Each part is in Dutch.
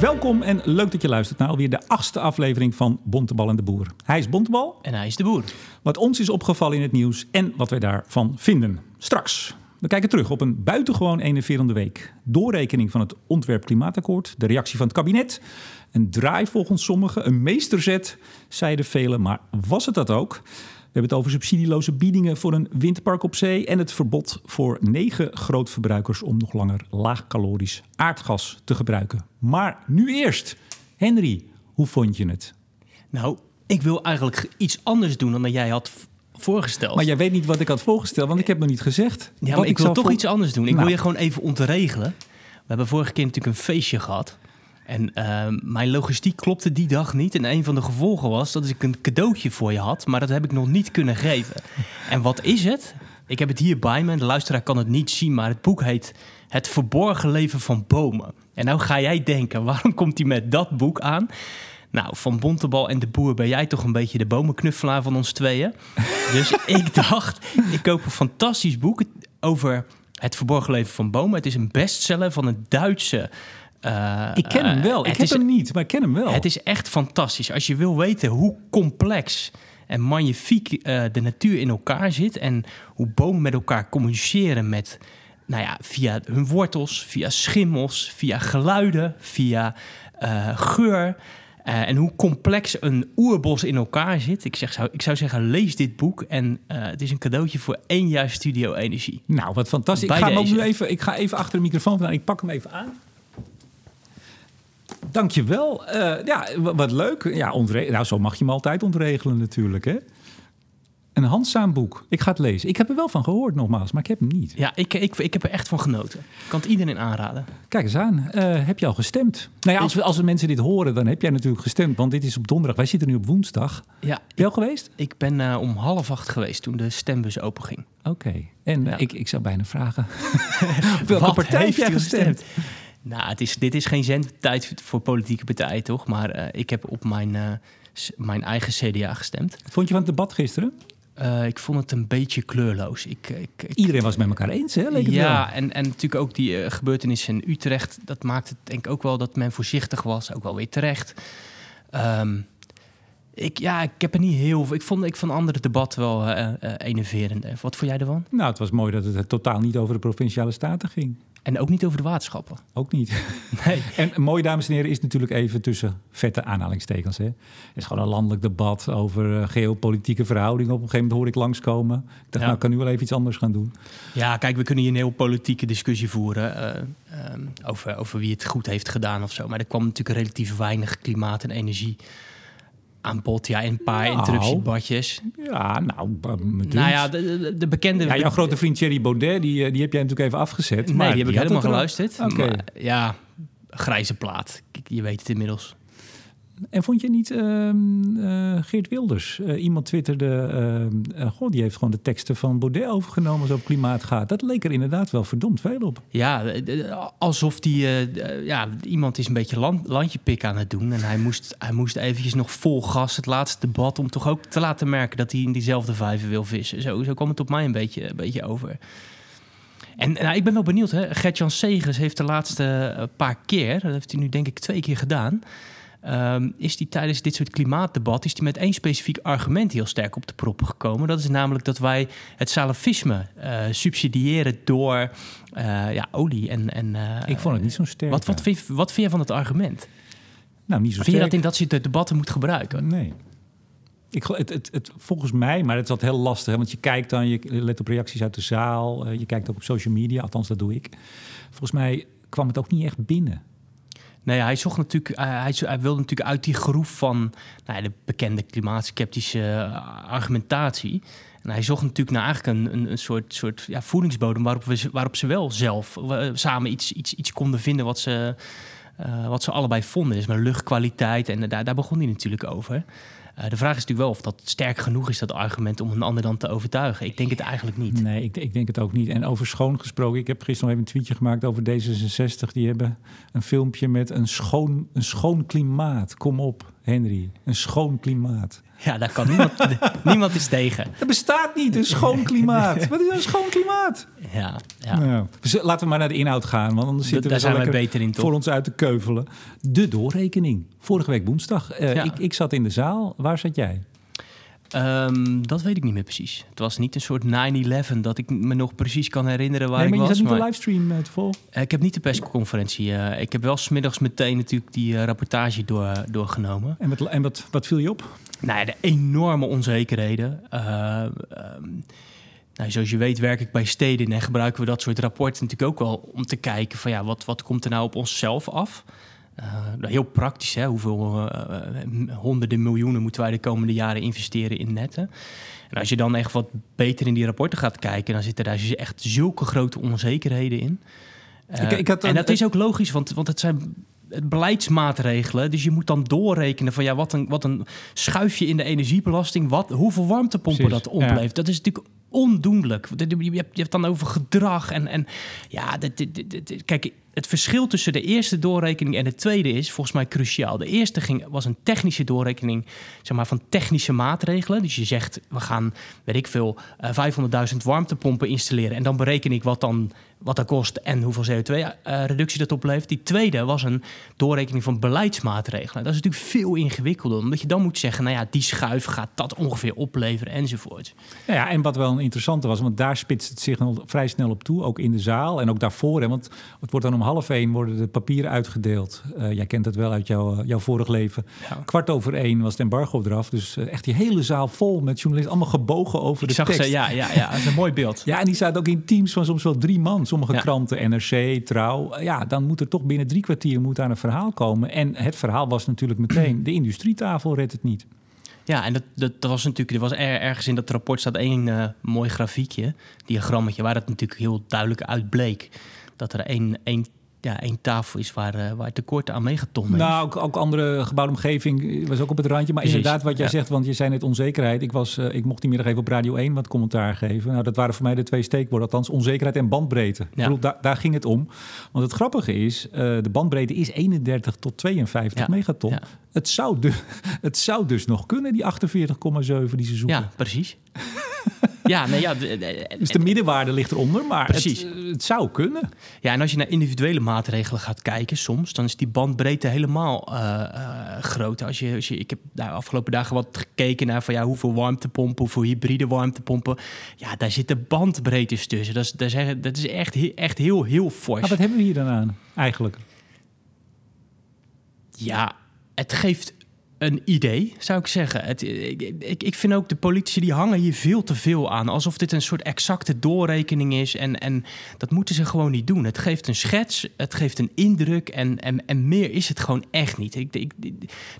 Welkom en leuk dat je luistert naar alweer de achtste aflevering van Bontebal en de Boer. Hij is Bontebal. En hij is de boer. Wat ons is opgevallen in het nieuws en wat wij daarvan vinden. Straks. We kijken terug op een buitengewoon enerverende week. Doorrekening van het ontwerp klimaatakkoord, de reactie van het kabinet, een draai volgens sommigen, een meesterzet, zeiden velen, maar was het dat ook? We hebben het over subsidieloze biedingen voor een windpark op zee en het verbod voor negen grootverbruikers om nog langer laagcalorisch aardgas te gebruiken. Maar nu eerst, Henry, hoe vond je het? Nou, ik wil eigenlijk iets anders doen dan dat jij had voorgesteld. Maar jij weet niet wat ik had voorgesteld, want ik heb nog niet gezegd. ja, maar ik wil toch voor- iets anders doen. Ik Nou. wil je gewoon even ontregelen. We hebben vorige keer natuurlijk een feestje gehad. En ehm, mijn logistiek klopte die dag niet. En een van de gevolgen was dat ik een cadeautje voor je had. Maar dat heb ik nog niet kunnen geven. En wat is het? Ik heb het hier bij me. De luisteraar kan het niet zien. Maar het boek heet Het verborgen leven van bomen. En nou ga jij denken, waarom komt hij met dat boek aan? Nou, van Bontebal en de Boer ben jij toch een beetje de bomenknuffelaar van ons tweeën. Dus ik dacht, ik koop een fantastisch boek over het verborgen leven van bomen. Het is een bestseller van een Duitse... eh, Ik ken hem wel. eh, Ik het heb is, hem niet, maar ik ken hem wel. Het is echt fantastisch. Als je wil weten hoe complex en magnifiek eh, de natuur in elkaar zit... en hoe bomen met elkaar communiceren met... Nou ja, via hun wortels, via schimmels, via geluiden, via geur... en hoe complex een oerbos in elkaar zit. Ik, zeg, zou, ik zou zeggen, lees dit boek. En het is een cadeautje voor één jaar Studio Energie. Nou, wat fantastisch. Ik ga, hem ook deze. nu even, ik ga even achter de microfoon vandaan. Ik pak hem even aan. Dankjewel. Eh ja, wa- wat leuk. Ja, ontre- nou, zo mag je hem altijd ontregelen natuurlijk, hè? Een handzaam boek. Ik ga het lezen. Ik heb er wel van gehoord nogmaals, maar ik heb hem niet. Ja, ik, ik, ik heb er echt van genoten. Ik kan het iedereen aanraden. Kijk eens aan. Eh, heb je al gestemd? Nou ja, als, we, als we mensen dit horen, dan heb jij natuurlijk gestemd. Want dit is op donderdag. Wij zitten nu op woensdag. Ja, Ben je al geweest? Ik ben eh, om half acht geweest toen de stembus openging. Oké. En Ja. ik, ik zou bijna vragen. welke partij heb jij u gestemd? Nou, het is, dit is geen zendtijd voor politieke partijen, toch? Maar eh, ik heb op mijn, eh, mijn eigen CDA gestemd. Wat vond je van het debat gisteren? Eh, ik vond het een beetje kleurloos. Ik, ik, ik- Iedereen was het met elkaar eens, hè? Leek het wel. ja, en, en natuurlijk ook die gebeurtenissen in Utrecht. Dat maakt het denk ik ook wel dat men voorzichtig was. Ook wel weer terecht. Ehm, ik, ja, ik heb er niet heel veel... Ik vond, ik vond andere debatten wel enerverend. Wat vond jij ervan? Nou, het was mooi dat het totaal niet over de provinciale staten ging. En ook niet over de waterschappen. Ook niet. Nee. En mooi, dames en heren, is natuurlijk even tussen vette aanhalingstekens. Hè. Het is gewoon een landelijk debat over eh, geopolitieke verhoudingen. Op een gegeven moment hoor ik langskomen. Ik dacht, Ja. nou, ik kan nu wel even iets anders gaan doen. Ja, kijk, we kunnen hier een heel politieke discussie voeren eh, ehm, over, over wie het goed heeft gedaan of zo. Maar er kwam natuurlijk relatief weinig klimaat en energie aan bod. Ja, en een paar Nou. interruptiebadjes. Ja, nou. Nou ja, de, de, de bekende... Ja, jouw grote vriend Thierry Baudet, die, eh, die heb jij natuurlijk even afgezet. Nee, maar die heb ik helemaal er geluisterd. Oké. Ja, grijze plaat. Je weet het inmiddels. En vond je niet ehm, eh, Geert Wilders? Eh, iemand twitterde, goh, die heeft gewoon de teksten van Baudet overgenomen als het over klimaat gaat. Dat leek er inderdaad wel verdomd veel op. Ja, alsof die, ja, iemand is een beetje land, landje pik aan het doen. En hij moest, hij moest eventjes nog vol gas het laatste debat... om toch ook te laten merken dat hij in diezelfde vijver wil vissen. Zo, zo kwam het op mij een beetje, een beetje over. En nou, ik ben wel benieuwd. hè. Gert-Jan Segers heeft de laatste paar keer... dat heeft hij nu denk ik twee keer gedaan... ehm, is hij tijdens dit soort klimaatdebat... is hij met één specifiek argument heel sterk op de proppen gekomen. Dat is namelijk dat wij het salafisme eh, subsidiëren door eh, ja, olie en... en eh, Ik vond het niet zo sterk. wat, wat, vind, wat vind je van het argument? nou, niet zo Vind je sterk. dat in dat soort debatten moet gebruiken? Nee. Ik, het, het, het, volgens mij, maar het is altijd heel lastig. Hè, want je kijkt dan, je let op reacties uit de zaal. je kijkt ook op social media, althans dat doe ik. Volgens mij kwam het ook niet echt binnen. Nee, hij zocht natuurlijk, eh, hij, hij wilde natuurlijk uit die groef van nou de bekende klimaatskeptische eh, argumentatie. En hij zocht natuurlijk naar eigenlijk een, een, een soort, soort ja, voedingsbodem waarop, we, waarop ze wel zelf eh, samen iets, iets, iets konden vinden wat ze, wat ze allebei vonden. Dus met luchtkwaliteit en daar, daar begon hij natuurlijk over. Eh, de vraag is natuurlijk wel of dat sterk genoeg is, dat argument, om een ander dan te overtuigen. Ik denk het eigenlijk niet. Nee, ik, ik denk het ook niet. En over schoon gesproken, ik heb gisteren nog even een tweetje gemaakt over D66. Die hebben een filmpje met een schoon, een schoon klimaat. Kom op. Henry. Een schoon klimaat. Ja, daar kan niemand, niemand is tegen. Er bestaat niet een schoon klimaat. Wat is een schoon klimaat? Ja, ja. Nou, dus laten we maar naar de inhoud gaan, want anders zitten daar we zijn beter in, toch? voor ons uit te keuvelen. De doorrekening. Vorige week woensdag. Eh, Ja. ik, ik zat in de zaal. Waar zat jij? Ehm, dat weet ik niet meer precies. Het was niet een soort 9-11 dat ik me nog precies kan herinneren waar nee, maar ik je was. zat niet maar- de livestream eh, te volgen. Eh, Ik heb niet de persconferentie. eh, ik heb wel smiddags meteen natuurlijk die eh, rapportage door, doorgenomen. En, wat, en wat, wat viel je op? Nou ja, de enorme onzekerheden. Eh, ehm, nou, zoals je weet werk ik bij steden en gebruiken we dat soort rapporten natuurlijk ook wel om te kijken van ja, wat, wat komt er nou op onszelf af? Eh, nou, heel praktisch, hè? hoeveel eh, eh, honderden miljoenen moeten wij de komende jaren investeren in netten? En als je dan echt wat beter in die rapporten gaat kijken, dan zitten daar dus echt zulke grote onzekerheden in. Ik- ik had en dat is ook logisch, want, want het zijn beleidsmaatregelen. Dus je moet dan doorrekenen van ja, wat een, wat een schuifje in de energiebelasting, wat, hoeveel warmtepompen Precies, dat oplevert. Dat is natuurlijk ondoenlijk. Je hebt, je hebt dan over gedrag en, en ja, dit, dit, dit- dit- kijk, het verschil tussen de eerste doorrekening en de tweede is volgens mij cruciaal. De eerste ging, was een technische doorrekening zeg maar, van technische maatregelen. Dus je zegt, we gaan, weet ik veel, eh, 500.000 warmtepompen installeren. En dan bereken ik wat, dan, wat dat kost en hoeveel CO2-reductie dat oplevert. Die tweede was een doorrekening van beleidsmaatregelen. Dat is natuurlijk veel ingewikkelder. Omdat je dan moet zeggen, nou ja, die schuif gaat dat ongeveer opleveren enzovoort. Nou ja, en wat wel een interessante was, want daar spitst het zich vrij snel op toe, ook in de zaal en ook daarvoor. Hè, want het wordt dan half één worden de papieren uitgedeeld. Eh, jij kent het wel uit jouw, eh, jouw vorig leven. Ja. Kwart over één was het embargo eraf, dus eh, echt die hele zaal vol met journalisten, allemaal gebogen over Ik de zag tekst. ze, ja, ja, ja, dat is een mooi beeld. Ja, en die zaten ook in teams van soms wel drie man. Sommige Ja. kranten, NRC, Trouw. Ja, dan moet er toch binnen drie kwartier moet daar een verhaal komen. En het verhaal was natuurlijk meteen, de industrietafel redt het niet. Ja, en dat, dat, dat was natuurlijk, er was er, ergens in dat rapport staat één mooi grafiekje, diagrammetje, waar het natuurlijk heel duidelijk uit bleek. Dat er één, één, ja, één tafel is waar, eh, waar tekort aan megaton is. Nou, ook, ook andere gebouwde omgeving was ook op het randje. Maar Precies, inderdaad, wat jij ja. zegt, want je zei net onzekerheid. Ik, was, eh, ik mocht die middag even op Radio 1 wat commentaar geven. Nou, dat waren voor mij de twee steekwoorden. Althans, onzekerheid en bandbreedte. Ik bedoel, daar, daar ging het om. Want het grappige is, eh, de bandbreedte is 31 tot 52 Ja, megaton. ja. Het, zou dus, het zou dus nog kunnen, die 48,7 die ze zoeken. ja, precies. ja, nee, ja, de- de- Dus de middenwaarde ligt eronder, maar Precies. Het, het zou kunnen. ja, en als je naar individuele maatregelen gaat kijken soms, dan is die bandbreedte helemaal eh, groot. Als je, als je, ik heb daar afgelopen dagen wat gekeken naar van ja, hoeveel warmtepompen, hoeveel hybride warmtepompen. Ja, daar zitten bandbreedtes tussen. Dat is, dat is, dat is echt, echt heel, heel fors. Maar wat hebben we hier dan aan, eigenlijk? Ja, het geeft een idee, zou ik zeggen. Het, ik, ik, vind ook de politici die hangen hier veel te veel aan. Alsof dit een soort exacte doorrekening is. En, en dat moeten ze gewoon niet doen. Het geeft een schets, het geeft een indruk. En, en, en meer is het gewoon echt niet. Ik, ik,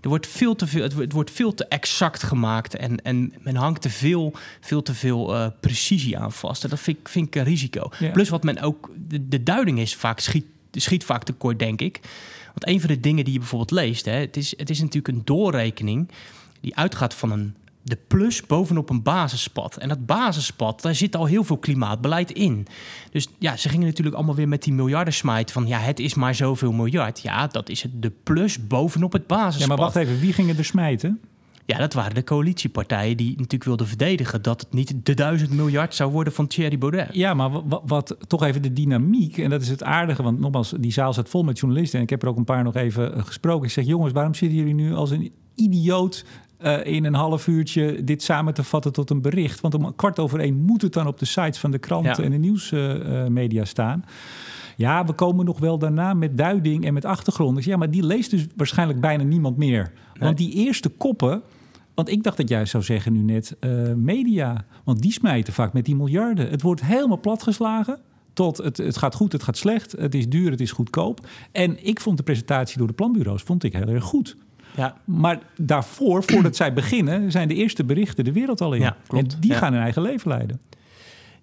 er wordt veel te veel, het, wordt- veel te exact gemaakt. En, en men hangt te veel, veel te veel eh, precisie aan vast. En dat vind ik, vind ik een risico. Ja. Plus wat men ook... De, de duiding is vaak schiet, schiet vaak tekort, denk ik. Want een van de dingen die je bijvoorbeeld leest, hè, het, is, het is natuurlijk een doorrekening die uitgaat van een, de plus bovenop een basispad. En dat basispad, daar zit al heel veel klimaatbeleid in. Dus ja, ze gingen natuurlijk allemaal weer met die miljarden smijten van ja, het is maar zoveel miljard. Ja, dat is het, de plus bovenop het basispad. Ja, maar wacht even, wie gingen er smijten? Ja, dat waren de coalitiepartijen die natuurlijk wilden verdedigen dat het niet de duizend miljard zou worden van Thierry Baudet. Ja, maar wat, wat toch even de dynamiek, en dat is het aardige, want nogmaals, die zaal zat vol met journalisten en ik heb er ook een paar nog even eh, gesproken. Ik zeg, jongens, waarom zitten jullie nu als een idioot eh, in een half uurtje dit samen te vatten tot een bericht? Want om kwart over één moet het dan op de sites van de kranten Ja. en de nieuwsmedia staan. Ja, we komen nog wel daarna met duiding en met achtergronden. Ik zeg, Ja, maar die leest dus waarschijnlijk bijna niemand meer. Want die eerste koppen, want ik dacht dat jij zou zeggen nu net eh, media. Want die smijten vaak met die miljarden. Het wordt helemaal platgeslagen. Tot het, het gaat goed, het gaat slecht. Het is duur, het is goedkoop. En ik vond de presentatie door de planbureaus vond ik heel erg goed. Ja, Maar daarvoor, voordat zij beginnen, zijn de eerste berichten de wereld al in. Ja, klopt. En die Ja. gaan hun eigen leven leiden.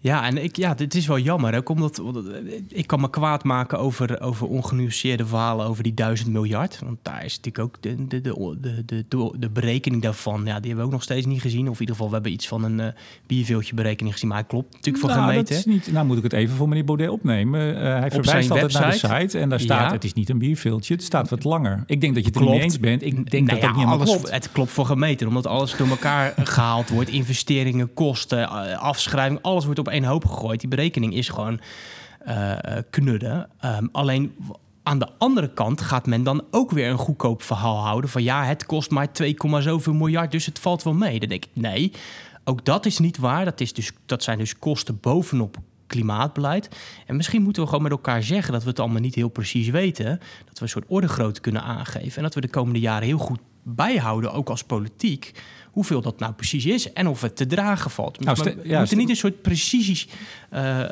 Ja, en ik, ja, dit is wel jammer. Ook omdat eh, ik kan me kwaad maken over, over ongenuanceerde verhalen over die duizend miljard. Want daar is natuurlijk ook de, de, de, de, de, de berekening daarvan. Ja, die hebben we ook nog steeds niet gezien. Of in ieder geval, we hebben iets van een uh, bierveeltje berekening gezien. Maar hij klopt natuurlijk voor nou, gemeten. Dat is niet, nou moet ik het even voor meneer Baudet opnemen. Uh, hij verwijst altijd naar de site. En daar staat, ja. het is niet een bierveeltje. Het staat wat langer. Ik denk dat je het klopt. er niet eens bent. Ik denk nou dat ja, dat niet alles, klopt. Het klopt voor gemeten. Omdat alles door elkaar gehaald wordt. Investeringen, kosten, afschrijving. Alles wordt op één hoop gegooid. Die berekening is gewoon uh, knudden. Um, alleen aan de andere kant gaat men dan ook weer een goedkoop verhaal houden van ja, het kost maar 2, zoveel miljard, dus het valt wel mee. Dan denk ik nee, ook dat is niet waar. Dat, is dus, dat zijn dus kosten bovenop klimaatbeleid. En misschien moeten we gewoon met elkaar zeggen dat we het allemaal niet heel precies weten. Dat we een soort ordegrootte kunnen aangeven. En dat we de komende jaren heel goed bijhouden, ook als politiek hoeveel dat nou precies is en of het te dragen valt. Nou, we ja, moeten niet een soort precisie. Uh, uh,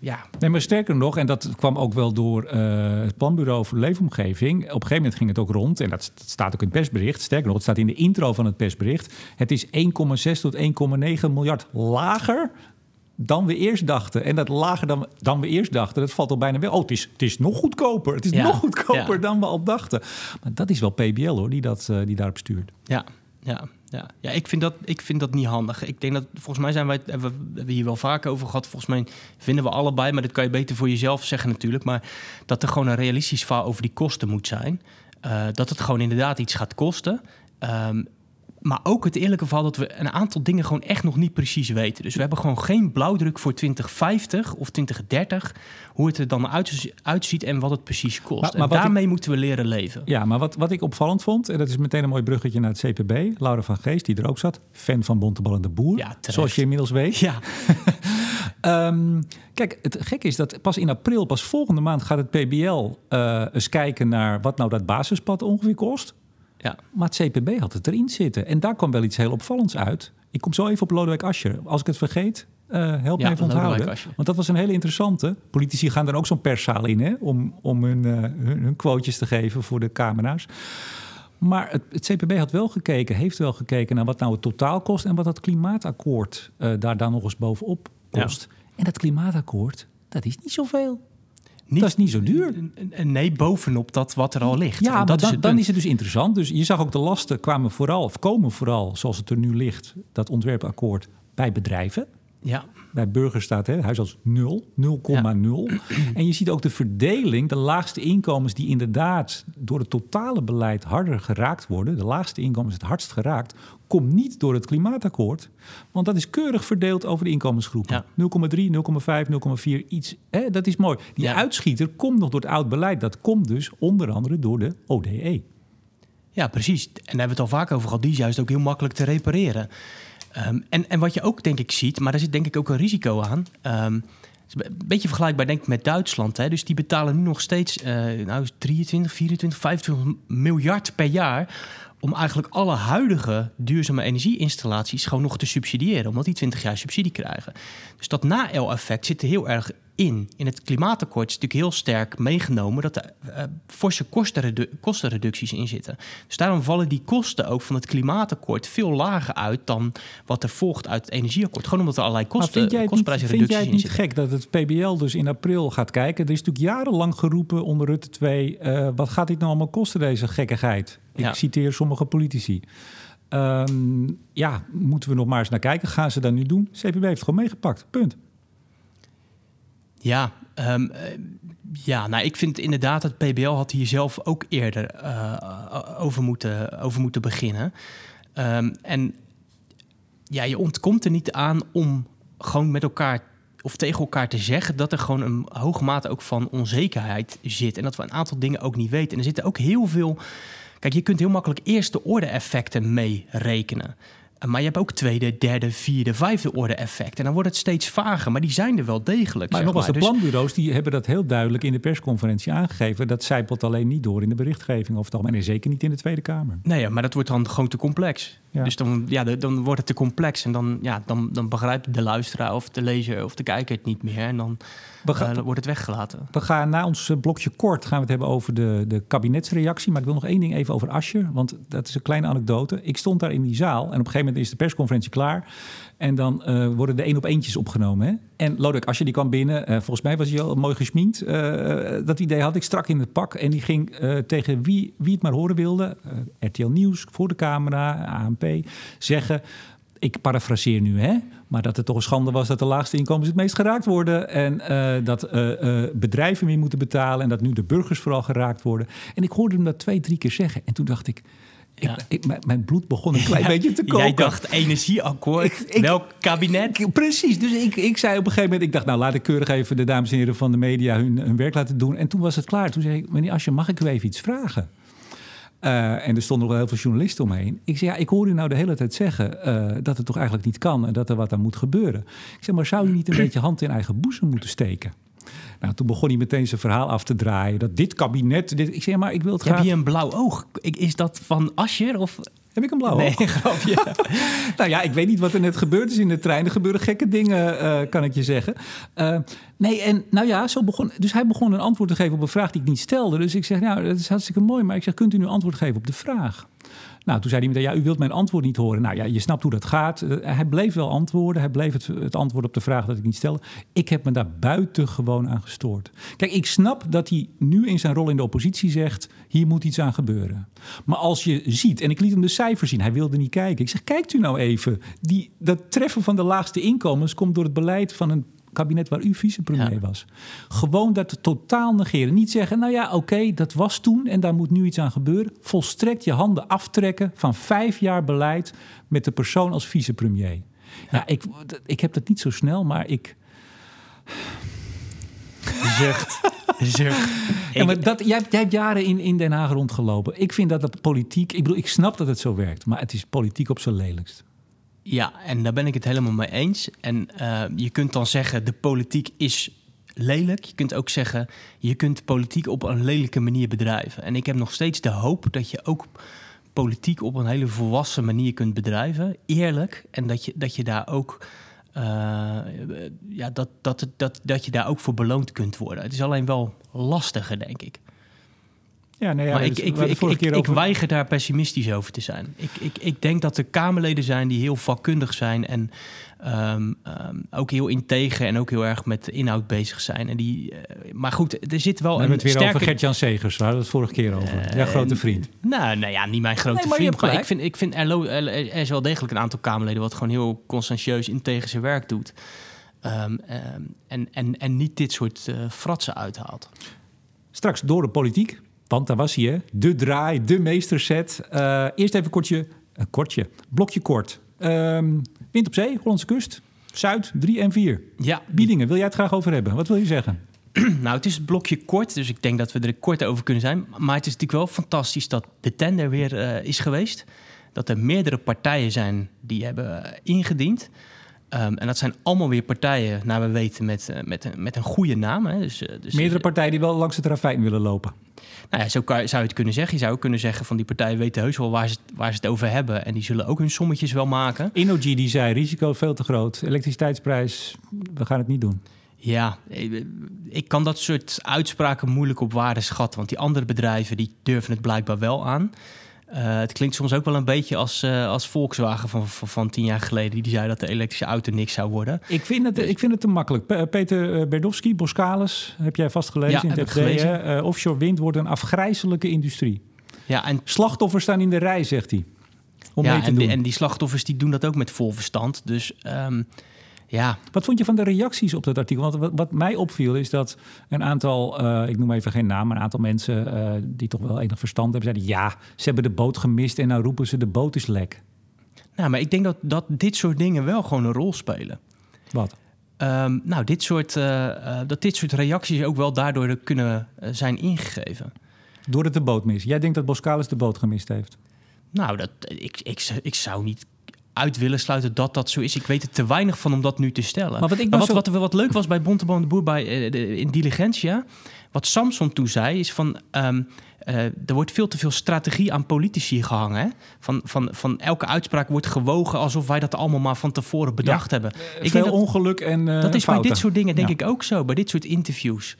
ja. Nee, maar sterker nog, en dat kwam ook wel door uh, het Planbureau voor Leefomgeving. Op een gegeven moment ging het ook rond, en dat, dat, staat ook in het persbericht. Sterker nog, het staat in de intro van het persbericht. Het is 1,6 tot 1,9 miljard lager dan we eerst dachten. En dat lager dan, dan we eerst dachten, dat valt al bijna weg. Oh, het is, het is nog goedkoper. Het is nog goedkoper ja. dan we al dachten. Maar dat is wel PBL hoor, die, dat, uh, die daarop stuurt. Ja, ja, ja. ja ik, vind dat, ik vind dat niet handig. Ik denk dat, volgens mij zijn wij, hebben we hier wel vaker over gehad. Volgens mij vinden we allebei, maar dat kan je beter voor jezelf zeggen natuurlijk. Maar dat er gewoon een realistisch verhaal over die kosten moet zijn. Uh, dat het gewoon inderdaad iets gaat kosten. Um, maar ook het eerlijke verhaal dat we een aantal dingen gewoon echt nog niet precies weten. Dus we hebben gewoon geen blauwdruk voor 2050 of 2030, hoe het er dan uitziet en wat het precies kost. Maar, maar en daarmee ik, moeten we leren leven. Ja, maar wat, wat ik opvallend vond, en dat is meteen een mooi bruggetje naar het CPB. Laura van Geest, die er ook zat, fan van Bontebal en de Boer, ja, zoals je inmiddels weet. Ja. um, kijk, het gek is dat pas in april, pas volgende maand gaat het PBL uh, eens kijken naar wat nou dat basispad ongeveer kost. Ja. Maar het CPB had het erin zitten. En daar kwam wel iets heel opvallends uit. Ik kom zo even op Lodewijk Asscher. Als ik het vergeet, uh, help ja, me even onthouden. Want dat was een hele interessante. Politici gaan dan ook zo'n perszaal in... Hè, om, om hun, uh, hun, hun quotejes te geven voor de camera's. Maar het, het, CPB had wel gekeken, heeft wel gekeken... naar wat nou het totaal kost... en wat dat klimaatakkoord uh, daar dan nog eens bovenop kost. Ja. En dat klimaatakkoord, dat is niet zoveel. Niet, dat is niet zo duur. Nee, bovenop dat wat er al ligt. Ja, dat dan, is, dan is het dus interessant. Dus je zag ook de lasten kwamen vooral, of komen vooral, zoals het er nu ligt, dat ontwerpakkoord, bij bedrijven. Ja. Bij burgers staat hè, huisarts 0, 0,0. Ja. En je ziet ook de verdeling, de laagste inkomens die inderdaad door het totale beleid harder geraakt worden, de laagste inkomens het hardst geraakt, komt niet door het klimaatakkoord. Want dat is keurig verdeeld over de inkomensgroepen. Ja. 0,3, 0,5, 0,4, iets. Hè, dat is mooi. Die ja. uitschieter komt nog door het oud beleid. Dat komt dus onder andere door de ODE. Ja, precies. En daar hebben we het al vaak over gehad. Die is juist ook heel makkelijk te repareren. Um, en, en wat je ook denk ik ziet, maar daar zit denk ik ook een risico aan. Um, een beetje vergelijkbaar denk ik met Duitsland. Hè? Dus die betalen nu nog steeds uh, nou, 23, 24, 25 miljard per jaar om eigenlijk alle huidige duurzame energieinstallaties gewoon nog te subsidiëren, omdat die 20 jaar subsidie krijgen. Dus dat na-el-effect zit er heel erg in. In het klimaatakkoord is natuurlijk heel sterk meegenomen dat er uh, forse kostenredu kostenreducties in zitten. Dus daarom vallen die kosten ook van het klimaatakkoord veel lager uit dan wat er volgt uit het energieakkoord. Gewoon omdat er allerlei kosten, kostprijsreducties in zitten. Vind jij het niet gek dat het PBL dus in april gaat kijken? Er is natuurlijk jarenlang geroepen onder Rutte 2, uh, wat gaat dit nou allemaal kosten, deze gekkigheid? Ik ja. citeer sommige politici. Um, ja, moeten we nog maar eens naar kijken. Gaan ze dat nu doen? CPB heeft het gewoon meegepakt. Punt. Ja, um, ja, nou, ik vind inderdaad dat PBL had hier zelf ook eerder uh, over, moeten, over moeten beginnen. Um, en ja, je ontkomt er niet aan om gewoon met elkaar of tegen elkaar te zeggen dat er gewoon een hoge mate ook van onzekerheid zit. En dat we een aantal dingen ook niet weten. En er zitten ook heel veel. Kijk, je kunt heel makkelijk eerste orde effecten mee rekenen. Maar je hebt ook tweede, derde, vierde, vijfde orde effecten. En dan wordt het steeds vager, maar die zijn er wel degelijk. Maar nogmaals, de planbureaus die hebben dat heel duidelijk in de persconferentie aangegeven. Dat zijpelt alleen niet door in de berichtgeving of het algemeen. En zeker niet in de Tweede Kamer. Nee, ja, maar dat wordt dan gewoon te complex. Ja. Dus dan, ja, dan wordt het te complex. En dan, ja, dan, dan begrijpt de luisteraar of de lezer of de kijker het niet meer. En dan uh, wordt het weggelaten. We gaan na ons blokje kort gaan we het hebben over de, de kabinetsreactie. Maar ik wil nog één ding even over Ascher. Want dat is een kleine anekdote. Ik stond daar in die zaal en op een gegeven moment is de persconferentie klaar. En dan uh, worden de één op eentjes opgenomen. Hè? En Lodewijk Asscher die kwam binnen. Uh, volgens mij was hij al mooi gesminkt. Dat idee had ik strak in het pak. En die ging tegen wie, wie het maar horen wilde. RTL Nieuws, voor de camera, ANP. Zeggen, ik parafraseer nu, hè, maar dat het toch een schande was dat de laagste inkomens het meest geraakt worden. En uh, dat uh, uh, bedrijven meer moeten betalen en dat nu de burgers vooral geraakt worden. En ik hoorde hem dat twee, drie keer zeggen. En toen dacht ik, ja. ik, ik, mijn bloed begon een klein beetje te koken. Jij dacht energieakkoord, ik, welk kabinet? precies, dus ik, ik zei op een gegeven moment... ik dacht, nou laat ik keurig even de dames en heren van de media hun, hun werk laten doen. En toen was het klaar. Toen zei ik, meneer Asje, mag ik u even iets vragen? Uh, en er stonden nog wel heel veel journalisten omheen. Ik zei, ja, ik hoor u nou de hele tijd zeggen uh, dat het toch eigenlijk niet kan en dat er wat aan moet gebeuren. Ik zeg, maar zou u niet een beetje hand in eigen boezem moeten steken? Nou, toen begon hij meteen zijn verhaal af te draaien. Dat dit kabinet. Dit, ik zeg, maar ik wil het graag. Heb je een blauw oog? Is dat van Ascher? Of heb ik een blauw nee, grapje. nou ja, ik weet niet wat er net gebeurd is in de trein. Er gebeuren gekke dingen, uh, kan ik je zeggen. Uh, nee, en nou ja, zo begon. Dus hij begon een antwoord te geven op een vraag die ik niet stelde. Dus ik zeg, nou, dat is hartstikke mooi. Maar ik zeg, kunt u nu antwoord geven op de vraag? Nou, toen zei hij meteen, ja, u wilt mijn antwoord niet horen. Nou ja, je snapt hoe dat gaat. Uh, hij bleef wel antwoorden. Hij bleef het, het, antwoord op de vraag dat ik niet stelde. Ik heb me daar buitengewoon aan gestoord. Kijk, ik snap dat hij nu in zijn rol in de oppositie zegt... hier moet iets aan gebeuren. Maar als je ziet, en ik liet hem de cijfers zien... hij wilde niet kijken. Ik zeg, kijkt u nou even. Die, dat treffen van de laagste inkomens komt door het beleid van een kabinet waar u vicepremier ja. was. Gewoon dat totaal negeren. Niet zeggen, nou ja, oké, okay, dat was toen en daar moet nu iets aan gebeuren. Volstrekt je handen aftrekken van vijf jaar beleid met de persoon als vicepremier. Ja, ja ik, ik heb dat niet zo snel, maar ik... Zucht. Ja, maar dat, jij, jij hebt jaren in, in Den Haag rondgelopen. Ik vind dat dat politiek... Ik bedoel, ik snap dat het zo werkt, maar het is politiek op zijn lelijkst. Ja, en daar ben ik het helemaal mee eens. En uh, je kunt dan zeggen, de politiek is lelijk. Je kunt ook zeggen, je kunt politiek op een lelijke manier bedrijven. En ik heb nog steeds de hoop dat je ook politiek op een hele volwassen manier kunt bedrijven. Eerlijk. En dat je, dat je daar ook... Uh, ja, dat, dat, dat, dat je daar ook voor beloond kunt worden. Het is alleen wel lastiger, denk ik. Ja, nee, ja, maar ik, ik, ik, ik, ik weiger daar pessimistisch over te zijn. Ik, ik, ik denk dat er Kamerleden zijn die heel vakkundig zijn en um, um, ook heel integer en ook heel erg met inhoud bezig zijn. En die, uh, maar goed, er zit wel We een het weer sterke... over Gert-Jan Segers, waar we het vorige keer over. Uh, ja, grote vriend. Nou, nou ja, niet mijn grote nee, vriend. Maar ik vind, ik vind er, er, er is wel degelijk een aantal Kamerleden wat gewoon heel conscientieus integer zijn werk doet. Um, en, en, en niet dit soort uh, fratsen uithaalt. Straks door de politiek. Want daar was hij, hè? De draai, de meesterset. Uh, eerst even kortje, een kortje, blokje kort. Um, wind op zee, Hollandse kust, Zuid, 3 en 4. Ja. Biedingen, wil jij het graag over hebben? Wat wil je zeggen? nou, het is het blokje kort, dus ik denk dat we er kort over kunnen zijn. Maar het is natuurlijk wel fantastisch dat de tender weer uh, is geweest. Dat er meerdere partijen zijn die hebben ingediend. Um, en dat zijn allemaal weer partijen, naar we weten, met, uh, met, met een goede naam. Hè. Dus, uh, dus, Meerdere partijen die wel langs het ravijn willen lopen. Nou ja, zo kan, zou je het kunnen zeggen. Je zou ook kunnen zeggen van die partijen weten heus wel waar ze, waar ze het over hebben. En die zullen ook hun sommetjes wel maken. Innogy die zei, risico veel te groot. Elektriciteitsprijs, we gaan het niet doen. Ja, ik kan dat soort uitspraken moeilijk op waarde schatten. Want die andere bedrijven die durven het blijkbaar wel aan. Uh, het klinkt soms ook wel een beetje als, uh, als Volkswagen van, van, van, tien jaar geleden. Die zei dat de elektrische auto niks zou worden. Ik vind het, ik vind het te makkelijk. Peter Berdowski, Boskalis, heb jij vast gelezen ja, in het FD. Uh, offshore wind wordt een afgrijzelijke industrie. Ja, en... Slachtoffers staan in de rij, zegt hij. Om ja, mee te en, doen. Die, en die slachtoffers die doen dat ook met vol verstand. Dus... Um, ja. Wat vond je van de reacties op dat artikel? Want wat, wat mij opviel is dat een aantal, uh, ik noem even geen naam, maar een aantal mensen uh, die toch wel enig verstand hebben, zeiden ja, ze hebben de boot gemist en nou roepen ze de boot is lek. Nou, maar ik denk dat, dat dit soort dingen wel gewoon een rol spelen. Wat? Um, nou, dit soort, uh, dat dit soort reacties ook wel daardoor kunnen zijn ingegeven. Doordat de boot mist. Jij denkt dat Boskalis de boot gemist heeft? Nou, dat, ik, ik, ik zou niet uit willen sluiten dat dat zo is. Ik weet er te weinig van om dat nu te stellen. Maar wat, ik maar wat, zo... wat, wat, leuk was bij Bontebal de Boer bij, uh, de, in Diligentia... wat Samson toen zei, is van... Um, uh, er wordt veel te veel strategie aan politici gehangen. Hè? Van, van, van elke uitspraak wordt gewogen alsof wij dat allemaal maar van tevoren bedacht ja, hebben. Ik veel dat, ongeluk en uh, Dat is fouten. bij dit soort dingen denk ja. ik ook zo. Bij dit soort interviews.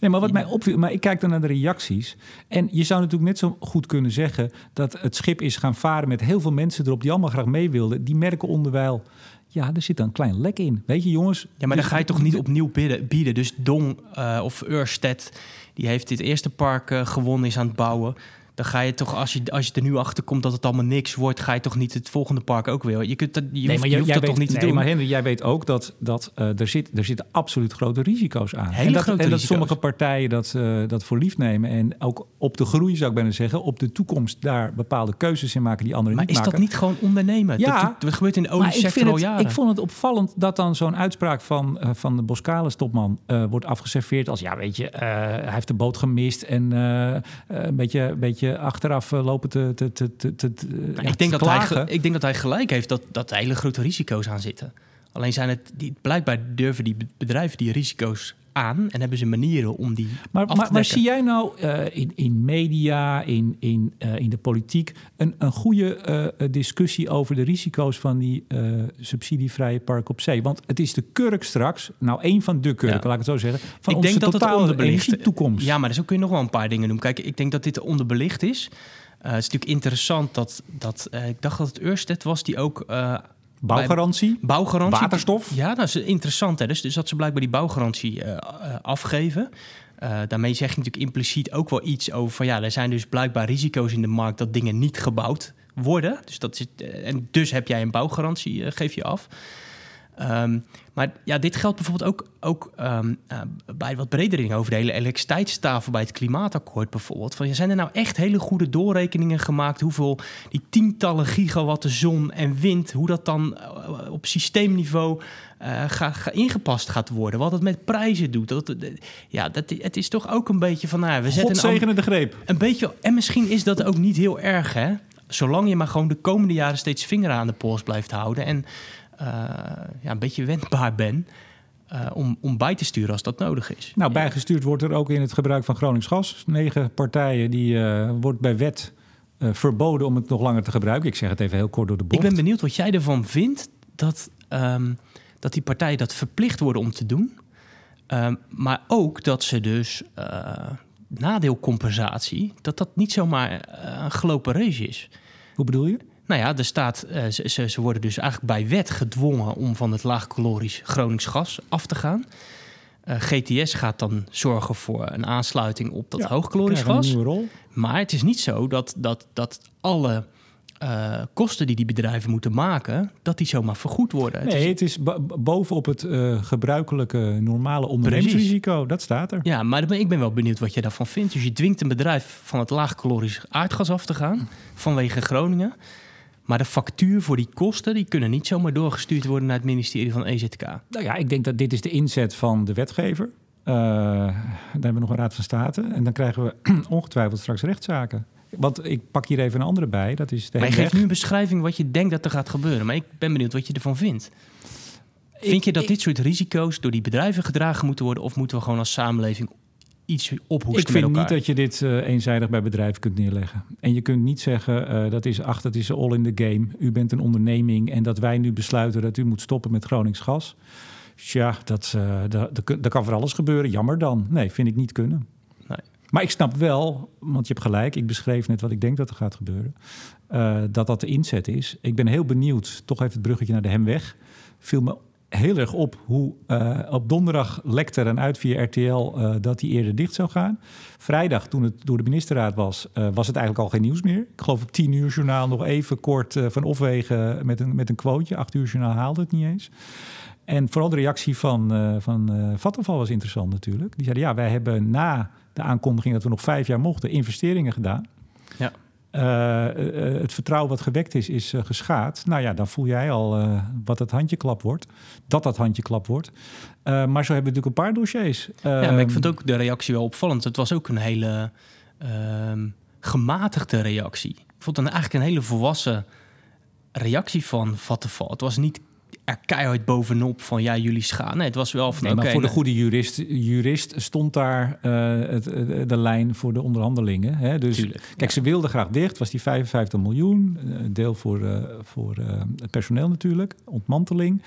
Nee, maar wat mij opviel, maar ik kijk dan naar de reacties. En je zou natuurlijk net zo goed kunnen zeggen dat het schip is gaan varen met heel veel mensen erop die allemaal graag mee wilden. Die merken onderwijl, ja, er zit een klein lek in. Weet je, jongens. Ja, maar dus- dan ga je toch niet opnieuw bieden. bieden. Dus Dong eh, of Ørsted, die heeft dit eerste park eh, gewonnen, is aan het bouwen. Dan ga je toch, als je, als je er nu achter komt dat het allemaal niks wordt, ga je toch niet het volgende park ook weer. Je, kunt dat, je hoeft, je hoeft dat weet, toch niet te nee, doen. maar Henry, jij weet ook dat, dat eh, er, zit, er zitten absoluut grote risico's aan. Hele en dat, en dat risico's. sommige partijen dat, eh, dat voor lief nemen. En ook op de groei, zou ik bijna zeggen, op de toekomst daar bepaalde keuzes in maken die anderen maar niet is maken. dat niet gewoon ondernemen? Ja. dat, dat gebeurt in de Maar ik, oliesector vind al het, jaren. ik vond het opvallend dat dan zo'n uitspraak van, eh, van de Boskalis topman eh, wordt afgeserveerd als ja, weet je, hij heeft de boot gemist en een beetje, een beetje achteraf eh, lopen te. te, te, te, te- ja, ik, denk te dat hij, klagen. ik denk dat hij gelijk heeft dat, dat er hele grote risico's aan zitten. Alleen zijn het, die, blijkbaar durven die bedrijven die risico's aan en hebben ze manieren om die Maar, af te maar, maar zie jij nou eh, in, in media, in, in, eh, in de politiek, een, een goede eh, discussie over de risico's van die subsidievrije park op zee? Want het is de kurk straks, nou één van de kurken, Ja. laat ik het zo zeggen, van ik onze denk dat het totale onderbelicht energietoekomst. Ja, maar zo kun je nog wel een paar dingen doen. Kijk, ik denk dat dit onderbelicht is. Het is natuurlijk interessant dat, dat ik dacht dat het Ørsted was die ook Bouwgarantie, bouwgarantie. waterstof. Ja, dat is interessant. Hè? Dus, dus dat ze blijkbaar die bouwgarantie eh, eh, afgeven. Eh, daarmee zeg je natuurlijk impliciet ook wel iets over van ja, er zijn dus blijkbaar risico's in de markt dat dingen niet gebouwd worden. Dus dat is, en dus heb jij een bouwgarantie, geef je af. Ehm, maar ja, dit geldt bijvoorbeeld ook, ook ehm, eh, bij wat bredere dingen over de hele elektriciteitstafel bij het klimaatakkoord bijvoorbeeld. Van, ja, zijn er nou echt hele goede doorrekeningen gemaakt hoeveel die tientallen gigawatten zon en wind, hoe dat dan eh, op systeemniveau eh, ga, ga ingepast gaat worden? Wat het met prijzen doet. Dat, dat- ja, dat, het is toch ook een beetje van, nou, we zetten een, de greep. een beetje, en misschien is dat ook niet heel erg, hè? Zolang je maar gewoon de komende jaren steeds vinger aan de pols blijft houden en ja, een beetje wendbaar bent eh, om, om bij te sturen als dat nodig is. Nou, bijgestuurd wordt er ook in het gebruik van Gronings gas. Negen partijen, die eh, wordt bij wet eh, verboden om het nog langer te gebruiken. Ik zeg het even heel kort door de Ik bocht. ben benieuwd wat jij ervan vindt dat, ehm, dat die partijen dat verplicht worden om te doen. Ehm, maar ook dat ze dus eh, nadeelcompensatie, dat dat niet zomaar eh, een gelopen race is. Hoe bedoel je? Nou ja, er staat, eh, ze, ze, worden dus eigenlijk bij wet gedwongen om van het laagkalorisch Gronings gas af te gaan. Eh, GTS gaat dan zorgen voor een aansluiting op dat Ja, hoogkalorisch gas. nieuwe rol. Maar het is niet zo dat, dat, dat alle eh, kosten die die bedrijven moeten maken, dat die zomaar vergoed worden. Het Nee, is- het is bo- bovenop het gebruikelijke normale ondernemingsrisico. Dat staat er. ja, maar ik ben wel benieuwd wat je daarvan vindt. Dus je dwingt een bedrijf van het laagkalorisch aardgas af te gaan vanwege Groningen. Maar de factuur voor die kosten, die kunnen niet zomaar doorgestuurd worden naar het ministerie van EZK. Nou ja, ik denk dat dit is de inzet van de wetgever. Eh dan hebben we nog een raad van state. En dan krijgen we ongetwijfeld straks rechtszaken. Want ik pak hier even een andere bij. Dat is de Maar je geeft nu een beschrijving wat je denkt dat er gaat gebeuren. Maar ik ben benieuwd wat je ervan vindt. Vind je dat ik- dit soort risico's door die bedrijven gedragen moeten worden? Of moeten we gewoon als samenleving iets ophoesten Ik vind met niet dat je dit eh, eenzijdig bij bedrijven kunt neerleggen. En je kunt niet zeggen, eh, dat is ach, dat is all in the game. U bent een onderneming en dat wij nu besluiten dat u moet stoppen met Gronings gas. Tja, dat, dat, dat, dat kan voor alles gebeuren. Jammer dan. Nee, vind ik niet kunnen. Nee. Maar ik snap wel, want je hebt gelijk, ik beschreef net wat ik denk dat er gaat gebeuren, eh, dat dat de inzet is. Ik ben heel benieuwd, toch even het bruggetje naar de Hemweg. Viel me heel erg op hoe eh, op donderdag lekte er een uit via RTL eh, dat die eerder dicht zou gaan. Vrijdag, toen het door de ministerraad was, eh, was het eigenlijk al geen nieuws meer. Ik geloof op 10 uur journaal nog even kort van opwegen met een, met een quoteje. 8 uur journaal haalde het niet eens. En vooral de reactie van, van Vattenfall was interessant natuurlijk. Die zeiden, ja, wij hebben na de aankondiging dat we nog vijf jaar mochten, investeringen gedaan. Ja. Eh, eh, het vertrouwen wat gewekt is, is eh, geschaad. Nou ja, dan voel jij al eh, wat het handjeklap wordt. Dat dat handjeklap wordt. Eh, maar zo hebben we natuurlijk een paar dossiers. Ja, maar ik Ehm, vond ook de reactie wel opvallend. Het was ook een hele ehm, gematigde reactie. Ik vond het eigenlijk een hele volwassen reactie van Vattenfall. Het was niet er keihard bovenop van ja, jullie schaan. Nee, het was wel van Nee, maar voor de goede jurist, jurist stond daar eh, het, het- de lijn voor de onderhandelingen. Hè? Dus Tuurlijk, kijk, ze wilden graag dicht, was die 55 miljoen. eh, Een deel voor, eh, voor eh, het personeel natuurlijk, ontmanteling.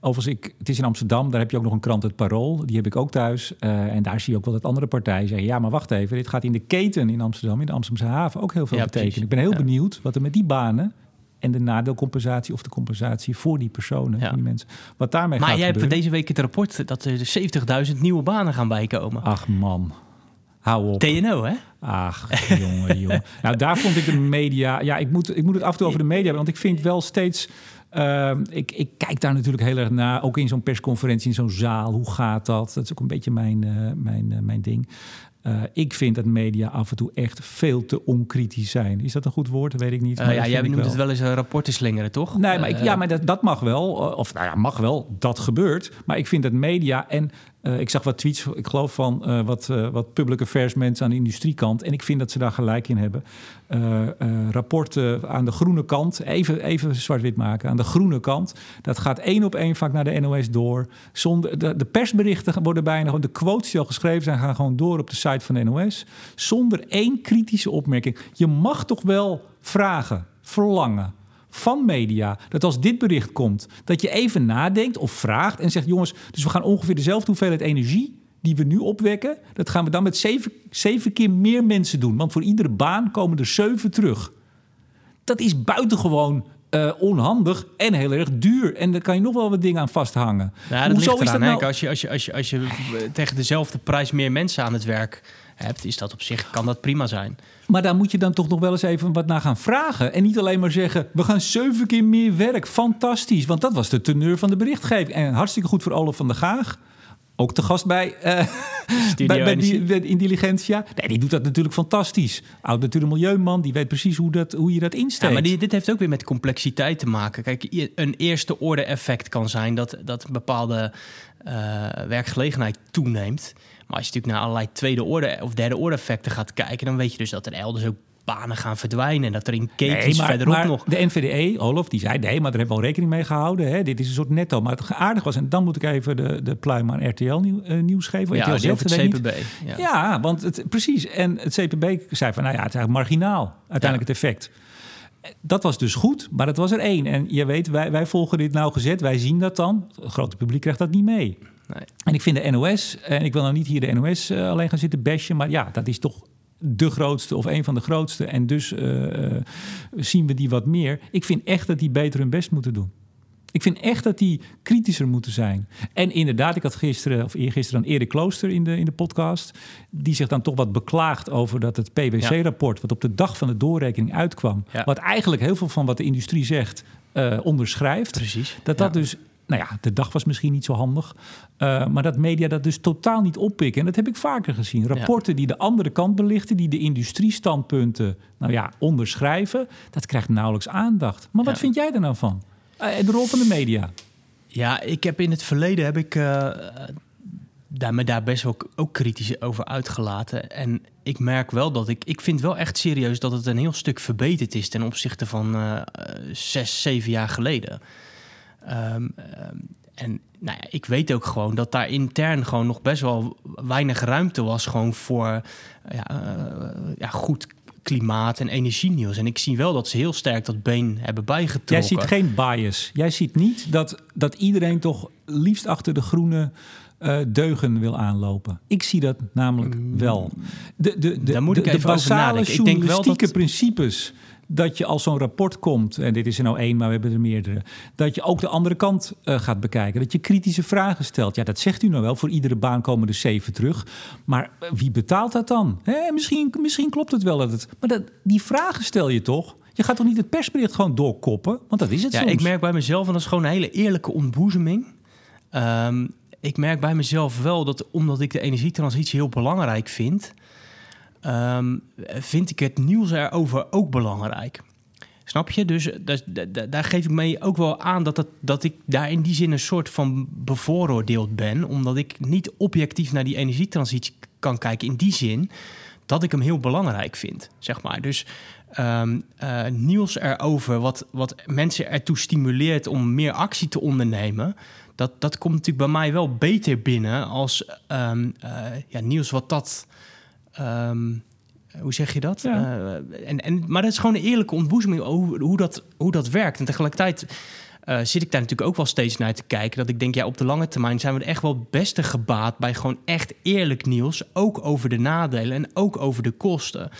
Overigens, ik, het is in Amsterdam, daar heb je ook nog een krant, het Parool. Die heb ik ook thuis. Eh, en daar zie je ook wel dat andere partijen zeggen... ja, maar wacht even, dit gaat in de keten in Amsterdam, in de Amsterdamse haven... ook heel veel Ja, betekenen. precies. Ik ben heel Ja. benieuwd wat er met die banen... en de nadeelcompensatie of de compensatie voor die personen, Ja. voor die mensen... wat daarmee Maar gaat jij hebt deze week het rapport dat er 70.000 nieuwe banen gaan bijkomen. Ach man, hou op. TNO, hè? Ach, jongen, jongen. Nou, daar vond ik de media... Ja, ik moet, ik moet het af en toe over de media hebben, want ik vind wel steeds... eh, ik, ik kijk daar natuurlijk heel erg naar, ook in zo'n persconferentie, in zo'n zaal. Hoe gaat dat? Dat is ook een beetje mijn, eh, mijn, eh, mijn ding. Eh, ik vind dat media af en toe echt veel te onkritisch zijn. Is dat een goed woord? Dat weet ik niet. Eh, ja, jij noemt het wel eens een rapporten slingeren, toch? Nee, maar, ik, Eh, ja, maar dat, dat mag wel. eh, Of nou ja, mag wel. Dat gebeurt. Maar ik vind dat media en eh, ik zag wat tweets, ik geloof van eh, wat, eh, wat public affairs mensen aan de industriekant. En ik vind dat ze daar gelijk in hebben. Rapporten aan de groene kant, even, even zwart-wit maken. Aan de groene kant, dat gaat één op één vaak naar de NOS door. Zonder, de, de persberichten worden bijna de quotes die al geschreven zijn, gaan gewoon door op de site van de NOS. Zonder één kritische opmerking. Je mag toch wel vragen, verlangen van media dat als dit bericht komt, dat je even nadenkt of vraagt en zegt: jongens, dus we gaan ongeveer dezelfde hoeveelheid energie die we nu opwekken, dat gaan we dan met zeven, zeven keer meer mensen doen. Want voor iedere baan komen er zeven terug. Dat is buitengewoon eh, onhandig en heel erg duur. En daar kan je nog wel wat dingen aan vasthangen. Ja, dat Hoezo ligt is dat nou- Als je, als, je, als, je, als je eh, tegen dezelfde prijs meer mensen aan het werk hebt, is dat op zich, kan dat prima zijn. Maar daar moet je dan toch nog wel eens even wat naar gaan vragen. En niet alleen maar zeggen: we gaan zeven keer meer werk. Fantastisch. Want dat was de teneur van de berichtgeving. En hartstikke goed voor Olaf van der Gaag. Ook te gast bij, Studio bij, bij die, bij Intelligentia. Nee, die doet dat natuurlijk fantastisch. Oud natuurlijk milieuman, die weet precies hoe, dat, hoe je dat Ja, insteekt. maar die, dit heeft ook weer met complexiteit te maken. Kijk, een eerste orde effect kan zijn dat, dat een bepaalde eh, werkgelegenheid toeneemt. Maar als je natuurlijk naar allerlei tweede orde of derde orde effecten gaat kijken, dan weet je dus dat er elders ook banen gaan verdwijnen. En dat er in ketens Nee, maar, verderop maar nog. de NVDE, Olaf, die zei... nee, maar daar hebben we al rekening mee gehouden. Hè? Dit is een soort netto. Maar het aardig was... en dan moet ik even de, de pluim aan RTL nieuw, eh, nieuws geven. Ja, RTL over het CPB. Ja. Ja, want het, precies. En het CPB zei van... nou ja, het is eigenlijk marginaal. Uiteindelijk het effect. Dat was dus goed, maar dat was er één. En je weet, wij, wij volgen dit nauwgezet. Wij zien dat dan. Het grote publiek krijgt dat niet mee. Nee. En ik vind de NOS, en ik wil nou niet hier de NOS eh, alleen gaan zitten bashen, maar ja, dat is toch de grootste of een van de grootste. En dus eh, eh, zien we die wat meer. Ik vind echt dat die beter hun best moeten doen. Ik vind echt dat die kritischer moeten zijn. En inderdaad, ik had gisteren of eergisteren dan Erik Klooster in de, in de podcast. Die zich dan toch wat beklaagt over dat het PwC-rapport, wat op de dag van de doorrekening uitkwam. Ja. Wat eigenlijk heel veel van wat de industrie zegt eh, onderschrijft. Precies. Dat dat Ja. dus, nou ja, de dag was misschien niet zo handig. eh, maar dat media dat dus totaal niet oppikken. En dat heb ik vaker gezien. Rapporten die de andere kant belichten, die de industriestandpunten, nou ja, onderschrijven. Dat krijgt nauwelijks aandacht. Maar wat Ja. vind jij er nou van? Eh, de rol van de media. Ja, ik heb in het verleden heb ik eh, daar, me daar best wel ook kritisch over uitgelaten. En ik merk wel dat ik... Ik vind wel echt serieus dat het een heel stuk verbeterd is... ten opzichte van zes, zeven jaar geleden. Ehm, ehm, en nou ja, ik weet ook gewoon dat daar intern gewoon nog best wel weinig ruimte was... gewoon voor ja, eh, ja, goed klimaat en energienieuws. En ik zie wel dat ze heel sterk dat been hebben bijgetrokken. Jij ziet geen bias. Jij ziet niet dat, dat iedereen toch liefst achter de groene eh, deugen wil aanlopen. Ik zie dat namelijk wel. De, de, de, Mm. Daar moet de, ik de even over basale nadenken. Ik denk wel dat- principes dat je als zo'n rapport komt, en dit is er nou één, maar we hebben er meerdere, dat je ook de andere kant eh, gaat bekijken. Dat je kritische vragen stelt. Ja, dat zegt u nou wel. Voor iedere baan komen er zeven terug. Maar eh, wie betaalt dat dan? Hè, misschien, misschien klopt het wel dat het. Maar dat, die vragen stel je toch? Je gaat toch niet het persbericht gewoon doorkoppen? Want dat is het Ja, soms. ik merk bij mezelf, en dat is gewoon een hele eerlijke ontboezeming. Ehm, ik merk bij mezelf wel dat omdat ik de energietransitie heel belangrijk vind, ehm, vind ik het nieuws erover ook belangrijk. Snap je? Dus eh, dat- da- da- daar geef ik mee ook wel aan dat, dat, ik daar in die zin een soort van bevooroordeeld ben. Omdat ik niet objectief naar die energietransitie kan kijken. In die zin dat ik hem heel belangrijk vind, zeg maar. Dus ehm, eh, nieuws erover, wat, wat mensen ertoe stimuleert om meer actie te ondernemen, dat, dat komt natuurlijk bij mij wel beter binnen als ehm, eh, ja, nieuws wat dat. Ehm, hoe zeg je dat? Ja. Eh, en, en, maar dat is gewoon een eerlijke ontboezeming hoe, hoe, dat, hoe dat werkt. En tegelijkertijd eh, zit ik daar natuurlijk ook wel steeds naar te kijken. Dat ik denk, ja, op de lange termijn zijn we er echt wel het beste gebaat bij gewoon echt eerlijk nieuws. Ook over de nadelen en ook over de kosten.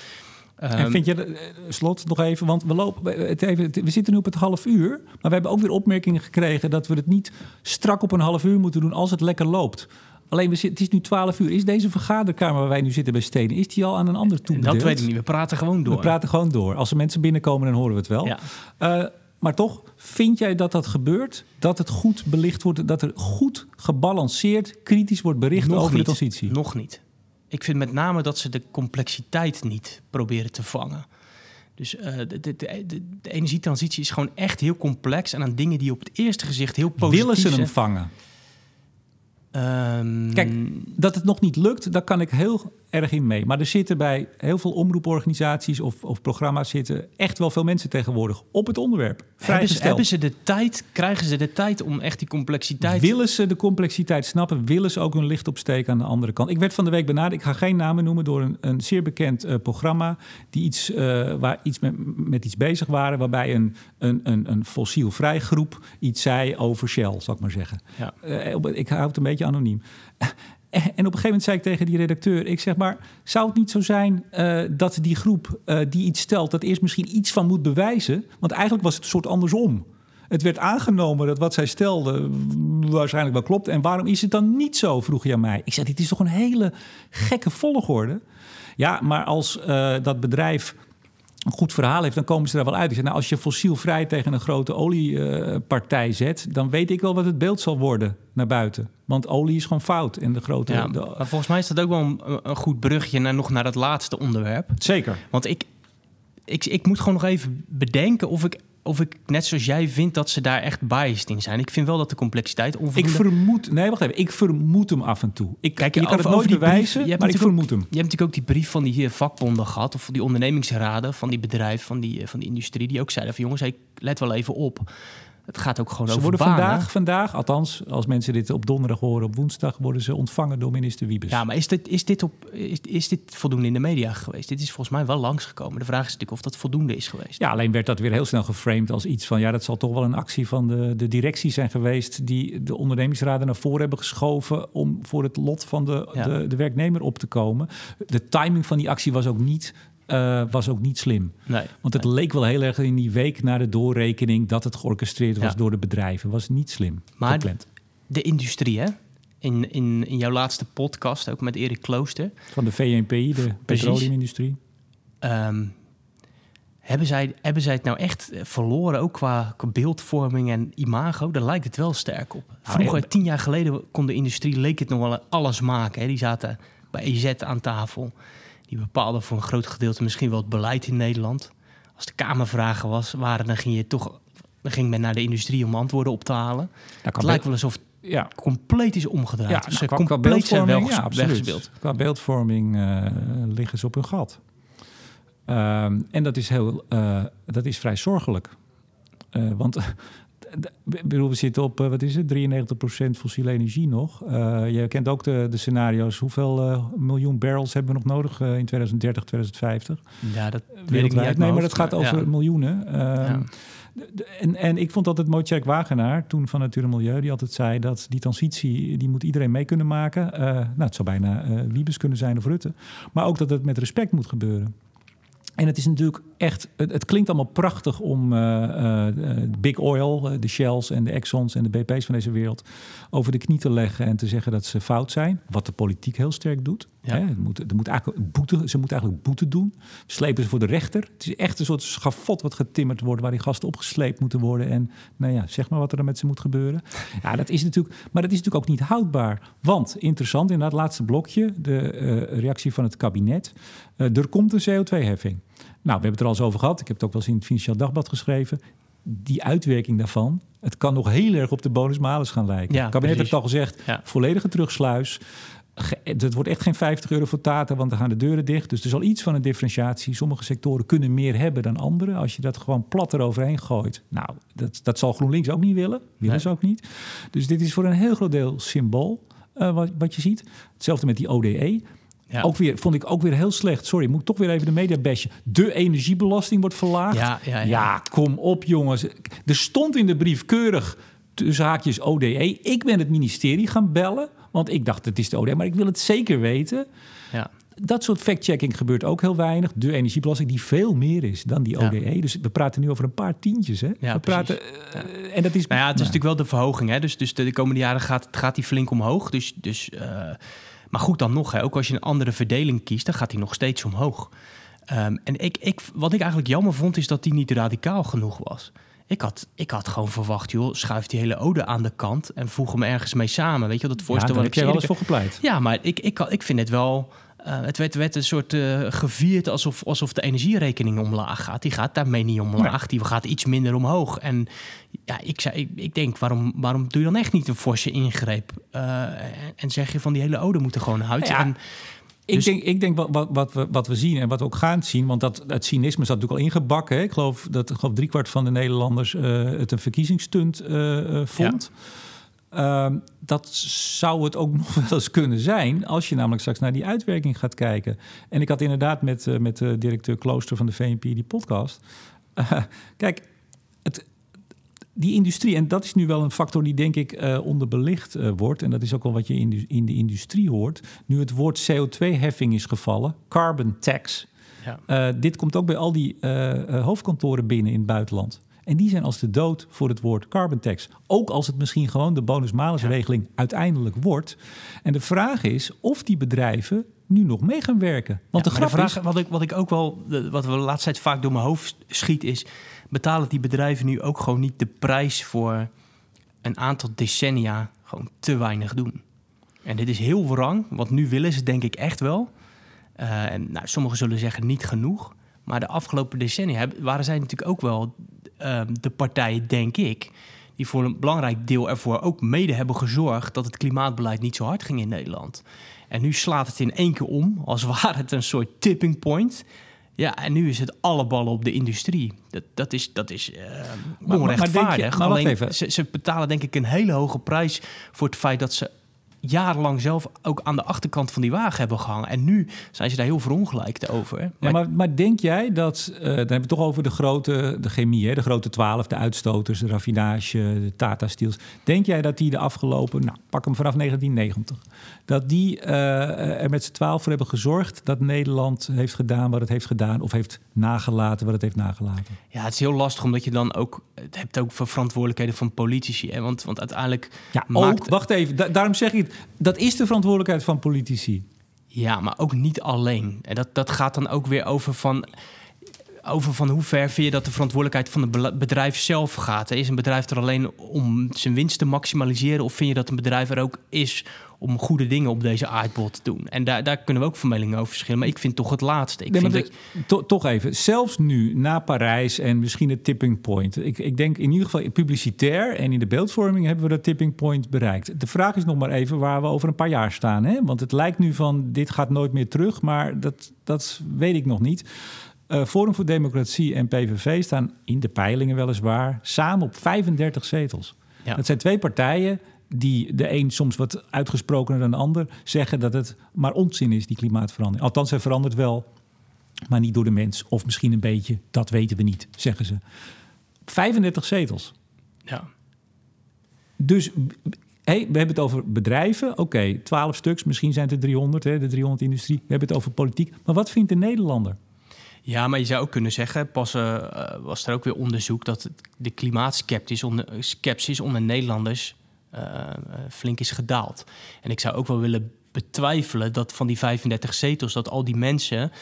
En Ehm, vind je, eh, slot nog even, want we, lopen, het even, we zitten nu op het half uur, maar we hebben ook weer opmerkingen gekregen dat we het niet strak op een half uur moeten doen als het lekker loopt. Alleen, we het is nu 12 uur. Is deze vergaderkamer waar wij nu zitten bij Stenen, is die al aan een ander toebedeeld? dat weet ik niet. We praten gewoon door. We praten gewoon door. Als er mensen binnenkomen, dan horen we het wel. Ja. Eh, maar toch, vind jij dat dat gebeurt? Dat het goed belicht wordt, dat er goed gebalanceerd, kritisch wordt bericht Nog over niet. de transitie? Nog niet. Ik vind met name dat ze de complexiteit niet proberen te vangen. Dus eh, de, de, de, de- energietransitie is gewoon echt heel complex. En aan dingen die op het eerste gezicht heel positief Willen ze hem zijn. vangen? Ehm, Kijk, dat het nog niet lukt, daar kan ik heel erg in mee. Maar er zitten bij heel veel omroeporganisaties of, of programma's zitten echt wel veel mensen tegenwoordig op het onderwerp. hebben, ze, hebben ze de tijd, krijgen ze de tijd om echt die complexiteit... Willen ze de complexiteit snappen? Willen ze ook hun licht opsteken aan de andere kant? Ik werd van de week benaderd, ik ga geen namen noemen, door een, een zeer bekend eh, programma. Die iets, eh, waar iets met, met iets bezig waren. Waarbij een, een, een, een fossielvrij groep iets zei over Shell, zal ik maar zeggen. Ja. Eh, ik hou het een beetje anoniem. En op een gegeven moment zei ik tegen die redacteur: Ik zeg maar, zou het niet zo zijn eh, dat die groep eh, die iets stelt, dat eerst misschien iets van moet bewijzen? Want eigenlijk was het een soort andersom. Het werd aangenomen dat wat zij stelde waarschijnlijk wel klopt. En waarom is het dan niet zo? vroeg je aan mij. Ik zei: Dit is toch een hele gekke volgorde? Ja, maar als eh, dat bedrijf een goed verhaal heeft, dan komen ze er wel uit. Ik zei, nou, als je fossielvrij tegen een grote oliepartij zet, dan weet ik wel wat het beeld zal worden naar buiten. Want olie is gewoon fout. En de grote. Ja, de- maar volgens mij is dat ook wel een, een goed brugje naar, nog naar het laatste onderwerp. zeker. Want ik, ik, ik moet gewoon nog even bedenken of ik, of ik, net zoals jij, vind dat ze daar echt biased in zijn. Ik vind wel dat de complexiteit Ik vermoed. Nee, wacht even. Ik vermoed hem af en toe. Ik, Kijk, je kan over- het nooit bewijzen, je maar ik vermoed hem. Je hebt natuurlijk ook die brief van die eh, vakbonden gehad, of die ondernemingsraden van die bedrijven, van die, eh, van die industrie, die ook zeiden van jongens, hey, let wel even op. Het gaat ook gewoon Ze over worden banen. vandaag, vandaag, althans, als mensen dit op donderdag horen, op woensdag worden ze ontvangen door minister Wiebes. Ja, maar is dit, is, dit op, is, is dit voldoende in de media geweest? Dit is volgens mij wel langsgekomen. De vraag is natuurlijk of dat voldoende is geweest. Ja, alleen werd dat weer heel snel geframed als iets van... ja, dat zal toch wel een actie van de, de directie zijn geweest... die de ondernemingsraden naar voren hebben geschoven... om voor het lot van de, Ja. de, de werknemer op te komen. De timing van die actie was ook niet, eh, was ook niet slim. Nee. Want het leek wel heel erg in die week na de doorrekening... dat het georchestreerd was Ja. door de bedrijven. was niet slim Maar- gepland. De industrie, hè? In, in, in jouw laatste podcast, ook met Erik Klooster. Van de VNPI, de petroleumindustrie. Ehm, hebben, zij, hebben zij het nou echt eh, verloren, ook qua, beeldvorming en imago? Daar lijkt het wel sterk op. Vroeger, ja. tien jaar geleden, kon de industrie leek het nog wel alles maken. Hè? Die zaten bij EZ aan tafel. Die bepaalden voor een groot gedeelte misschien wel het beleid in Nederland. Als de Kamervragen was, waren, dan ging je toch... Dan ging men naar de industrie om antwoorden op te halen. Het lijkt wel alsof het Ja, compleet is omgedraaid. Ja, nou, qua compleet zijn wel ja, absoluut. weggespeeld. Qua beeldvorming eh, liggen ze op hun gat. Ehm, en dat is, heel, eh, dat is vrij zorgelijk. Eh, want bedoel, we zitten op, eh, wat is het, 93% fossiele energie nog. Eh, je kent ook de, de scenario's. Hoeveel eh, miljoen barrels hebben we nog nodig in 2030, 2050? Ja, dat weet ik niet Nee, maar dat gaat over ja. miljoenen. Ehm, Ja. en, en ik vond altijd mooi, Tjerk Wagenaar, toen van Natuur en Milieu, die altijd zei dat die transitie, die moet iedereen mee kunnen maken. Nou, het zou bijna Wiebes kunnen zijn of Rutte. Maar ook dat het met respect moet gebeuren. En het is natuurlijk echt, het, het klinkt allemaal prachtig om eh, eh, Big Oil, eh, de Shells en de Exxons en de BP's van deze wereld over de knie te leggen en te zeggen dat ze fout zijn. Wat de politiek heel sterk doet. Ja. Hè, het moet, er moet eigenlijk boete, ze moeten eigenlijk boete doen. Slepen ze voor de rechter. Het is echt een soort schafot wat getimmerd wordt, waar die gasten opgesleept moeten worden. En nou ja, zeg maar wat er dan met ze moet gebeuren. Ja, dat is natuurlijk, maar dat is natuurlijk ook niet houdbaar. Want, interessant, in dat laatste blokje, de eh, reactie van het kabinet. eh, er komt een CO2-heffing. Nou, we hebben het er al eens over gehad. Ik heb het ook wel eens in het Financieel Dagblad geschreven. Die uitwerking daarvan, het kan nog heel erg op de bonus-malus gaan lijken. Ja, het kabinet heeft al gezegd, Ja. volledige terugsluis. het wordt echt geen 50 euro voor Tata, want dan gaan de deuren dicht. Dus er zal iets van een differentiatie. Sommige sectoren kunnen meer hebben dan andere. Als je dat gewoon plat eroverheen gooit. Nou, dat, dat zal GroenLinks ook niet willen. Willen ze ook niet. Dus dit is voor een heel groot deel symbool uh, wat, wat je ziet. Hetzelfde met die ODE. Ja. Ook weer, vond ik ook weer heel slecht. Sorry, moet toch weer even de media bashen. De energiebelasting wordt verlaagd. Ja, ja, ja. ja, kom op jongens. Er stond in de brief keurig tussen haakjes ODE. Ik ben het ministerie gaan bellen, want ik dacht het is de ODE, maar ik wil het zeker weten. Ja. Dat soort fact-checking gebeurt ook heel weinig. De energiebelasting die veel meer is dan die ODE. Dus we praten nu over een paar tientjes. Hè? Ja, we praten, uh, en dat is, nou ja, het is natuurlijk wel de verhoging. Hè? Dus, dus de, komende jaren gaat, gaat die flink omhoog. Dus, dus, uh, maar goed dan nog, hè? ook als je een andere verdeling kiest, dan gaat die nog steeds omhoog. Um, en ik, ik, wat ik eigenlijk jammer vond, is dat die niet radicaal genoeg was. Ik had, ik had gewoon verwacht, joh, schuif die hele ode aan de kant en voeg hem ergens mee samen. Weet je, dat voorstel. Ja, heb jij wel eens voor gepleit. Ja, maar ik, ik, ik vind het wel. Uh, het werd, werd, een soort uh, gevierd alsof, alsof de energierekening omlaag gaat. Die gaat daarmee niet omlaag. Die gaat iets minder omhoog. En ja, ik, zei, ik, ik, denk, waarom, waarom doe je dan echt niet een forse ingreep? Uh, en zeg je van die hele ode moeten gewoon uit. Ja. En, ik dus- denk, ik denk wat, wat, wat, we, wat we zien en wat we ook gaan zien, want dat, het cynisme zat natuurlijk al ingebakken. Hè? Ik geloof dat ik geloof driekwart van de Nederlanders het een verkiezingsstunt vond. Ja. Uh, dat zou het ook nog wel eens kunnen zijn als je namelijk straks naar die uitwerking gaat kijken. En ik had inderdaad met, met de directeur Klooster van de VNP die podcast. kijk, het, die industrie, en dat is nu wel een factor die denk ik uh, onderbelicht wordt, en dat is ook wel wat je in de, in de industrie hoort, nu het woord CO2-heffing is gevallen, carbon tax. Ja. Dit komt ook bij al die hoofdkantoren binnen in het buitenland. En die zijn als de dood voor het woord carbon tax. Ook als het misschien gewoon de bonus-malus-regeling ja. uiteindelijk wordt. En de vraag is of die bedrijven nu nog mee gaan werken. Want ja, de, grap de vraag, is, wat ik, wat ik ook wel, wat we de laatste tijd vaak door mijn hoofd schiet, is: betalen die bedrijven nu ook gewoon niet de prijs voor een aantal decennia gewoon te weinig doen? En dit is heel wrang, want nu willen ze denk ik echt wel. Uh, en nou, sommigen zullen zeggen niet genoeg. Maar de afgelopen decennia waren zij natuurlijk ook wel uh, de partijen, denk ik, die voor een belangrijk deel ervoor ook mede hebben gezorgd dat het klimaatbeleid niet zo hard ging in Nederland. En nu slaat het in één keer om, als ware het een soort tipping point. Ja, en nu is het alle ballen op de industrie. Dat, dat is, dat is uh, onrechtvaardig. Maar, maar je, maar Alleen. Ze, ze betalen denk ik een hele hoge prijs voor het feit dat ze jarenlang zelf ook aan de achterkant van die wagen hebben gehangen. En nu zijn ze daar heel verongelijkt over. Maar, ja, maar, maar, denk jij dat, uh, dan hebben we het toch over de grote, de chemie, hè, de grote twaalf, de uitstoters, de raffinage, de Tata Steels. Denk jij dat die de afgelopen, nou pak hem vanaf 1990, dat die uh, er met z'n twaalf voor hebben gezorgd dat Nederland heeft gedaan wat het heeft gedaan of heeft nagelaten wat het heeft nagelaten? Ja, het is heel lastig omdat je dan ook, het hebt ook voor verantwoordelijkheden van politici. Hè? Want, want uiteindelijk ja, maakt... ook, wacht even, da daarom zeg ik het, dat is de verantwoordelijkheid van politici. Ja, maar ook niet alleen. En dat, dat gaat dan ook weer over van over van hoe ver vind je dat de verantwoordelijkheid van het bedrijf zelf gaat. Is een bedrijf er alleen om zijn winst te maximaliseren? Of vind je dat een bedrijf er ook is om goede dingen op deze aardbol te doen? En daar, daar kunnen we ook van meningen over verschillen. Maar ik vind toch het laatste. Ik nee, vind dat, to, toch even, zelfs nu na Parijs en misschien het tipping point. Ik, ik denk in ieder geval publicitair en in de beeldvorming hebben we dat tipping point bereikt. De vraag is nog maar even waar we over een paar jaar staan. Hè? Want het lijkt nu van dit gaat nooit meer terug, maar dat, dat weet ik nog niet. Uh, Forum voor Democratie en PVV staan in de peilingen weliswaar samen op 35 zetels. Ja. Dat zijn twee partijen die de een soms wat uitgesprokener dan de ander zeggen dat het maar onzin is, die klimaatverandering. Althans, hij verandert wel, maar niet door de mens. Of misschien een beetje, dat weten we niet, zeggen ze. 35 zetels. Ja. Dus hey, we hebben het over bedrijven. Oké, okay, 12 stuks, misschien zijn het er 300, hè, de 300-industrie. We hebben het over politiek. Maar wat vindt de Nederlander? Ja, maar je zou ook kunnen zeggen, pas uh, was er ook weer onderzoek dat de klimaatskepsis onder, onder Nederlanders flink is gedaald. En ik zou ook wel willen betwijfelen dat van die 35 zetels, dat al die mensen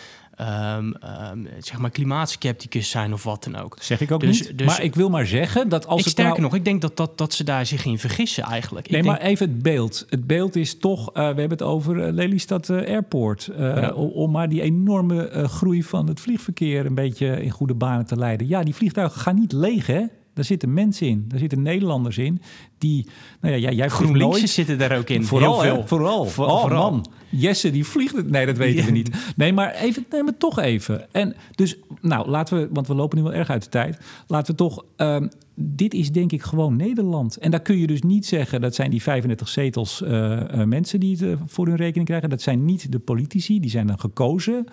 um, um, zeg maar klimaatskepticus zijn of wat dan ook. Zeg ik ook dus, niet. Dus, maar ik wil maar zeggen dat als ik het sterker nou... nog, ik denk dat, dat, dat ze daar zich in vergissen eigenlijk. Nee, ik maar denk... even het beeld. Het beeld is toch, uh, we hebben het over Lelystad uh, Airport. Ja. Om maar die enorme groei van het vliegverkeer een beetje in goede banen te leiden. Ja, die vliegtuigen gaan niet leeg, hè? Daar zitten mensen in, daar zitten Nederlanders in die, nou ja, jij, jij zitten daar ook in. Vooral, hè? vooral. Voor- oh vooral. man, Jesse die vliegt het. Nee, dat weten we niet. Nee, maar even, nee, maar toch even. En dus, nou, laten we, want we lopen nu wel erg uit de tijd. Laten we toch, ehm, dit is denk ik gewoon Nederland. En daar kun je dus niet zeggen, dat zijn die 35 zetels eh, eh, mensen die het eh, voor hun rekening krijgen. Dat zijn niet de politici, die zijn dan gekozen.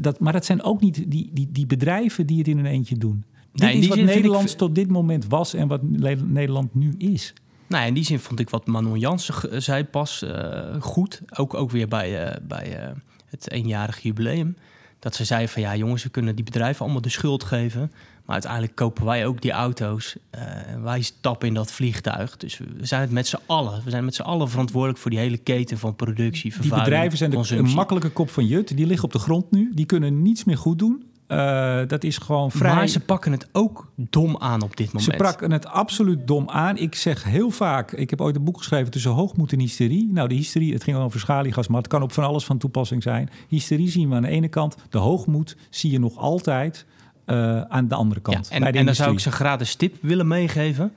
Dat, maar dat zijn ook niet die, die, die bedrijven die het in hun eentje doen. Nee, dit is die wat ik- Nederlands tot dit moment was en wat Nederland nu is. Nou, in die zin vond ik wat Manon Jansen zei pas eh, goed. Ook, ook weer bij, eh, bij eh, het eenjarig jubileum. Dat ze zei van ja jongens, we kunnen die bedrijven allemaal de schuld geven. Maar uiteindelijk kopen wij ook die auto's. en wij stappen in dat vliegtuig. Dus we zijn het met z'n allen. We zijn met z'n allen verantwoordelijk voor die hele keten van productie, Die vervuiling, bedrijven zijn de, een makkelijke kop van Jut. Die liggen op de grond nu. Die kunnen niets meer goed doen. Eh, dat is gewoon vrij. Maar ze pakken het ook dom aan op dit moment. Ze pakken het absoluut dom aan. Ik zeg heel vaak, ik heb ooit een boek geschreven tussen hoogmoed en hysterie. Nou, de hysterie, het ging over schaliegas, maar het kan op van alles van toepassing zijn. Hysterie zien we aan de ene kant. De hoogmoed zie je nog altijd eh, aan de andere kant. Ja, en, bij de en dan zou ik ze gratis tip willen meegeven.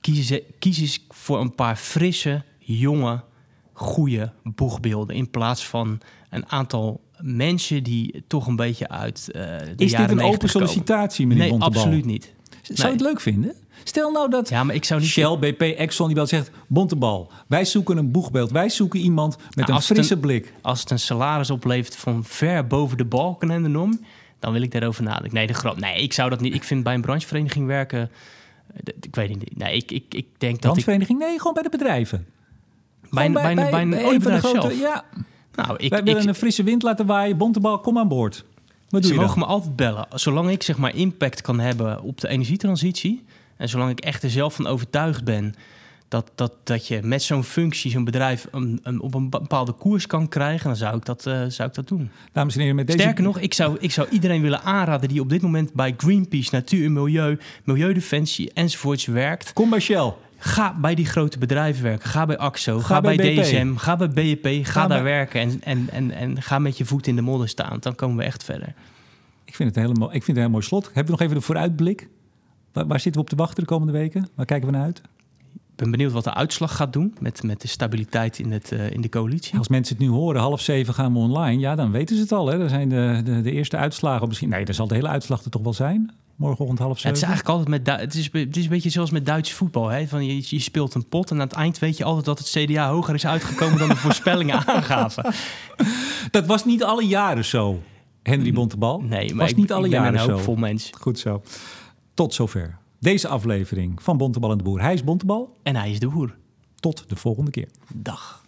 Kies, ze- kies eens voor een paar frisse, jonge, goede boegbeelden. In plaats van een aantal mensen die toch een beetje uit eh de Is dit een 90 open sollicitatie, meneer Nee, Bontebal? absoluut niet. Zou je het leuk vinden? Stel nou dat Ja, maar ik zou niet... Shell, BP, Exxon die belt zegt... Bontebal, wij zoeken een boegbeeld. Wij zoeken iemand met Nou, een frisse een- blik. Als het een salaris oplevert van ver boven de balken en de norm... dan wil ik daarover nadenken. Nee, de grap. Nee, ik zou dat niet... Ik vind bij een branchevereniging werken... eh, Ik weet niet. Nee, ik, ik, ik denk dat ik... Nee, gewoon bij de bedrijven. Bij, bij, een- bij een een van de oliebedrijf grote- zelf. Ja, Nou, ik, wij willen ik, een frisse wind laten waaien. Bontebal, kom aan boord. Wat doe Ze je mogen dan? me altijd bellen. Zolang ik zeg maar impact kan hebben op de energietransitie. En zolang ik echt er zelf van overtuigd ben dat, dat, dat je met zo'n functie, zo'n bedrijf, een, een, op een bepaalde koers kan krijgen, dan zou ik dat, eh, zou ik dat doen. Dames en heren, met deze... Sterker nog, ik zou, ik zou iedereen willen aanraden die op dit moment bij Greenpeace, Natuur en Milieu, Milieudefensie enzovoorts werkt. Kom bij Shell. Ga bij die grote bedrijven werken. Ga bij AXO, ga, Ga bij. DSM, ga bij BEP. Ga, Ga daar bij- werken en, en, en, en ga met je voet in de modder staan. Dan komen we echt verder. Ik vind het een, hele ik vind het een heel mooi slot. Hebben we nog even de vooruitblik? Waar, waar zitten we op te wachten de komende weken? Waar kijken we naar uit? Ik ben benieuwd wat de uitslag gaat doen met, met de stabiliteit in, het, eh, in de coalitie. Als mensen het nu horen, half zeven gaan we online. Ja, dan weten ze het al. Hè? Dan zijn de, de, de eerste uitslagen. Misschien, nee, dan zal de hele uitslag er toch wel zijn. Morgenochtend half Ja, het zeven. is eigenlijk altijd met Du- het is, het is een beetje zoals met Duits voetbal. Hè? Van je, je speelt een pot en aan het eind weet je altijd dat het CDA hoger is uitgekomen dan de voorspellingen aangaven. Dat was niet alle jaren zo, Henry Bontebal. Nee, maar was ik, niet alle ik ben jaren een zo. hoopvol mens. Goed zo. Tot zover. Deze aflevering van Bontebal en de Boer. Hij is Bontebal. En hij is de boer. Tot de volgende keer. Dag.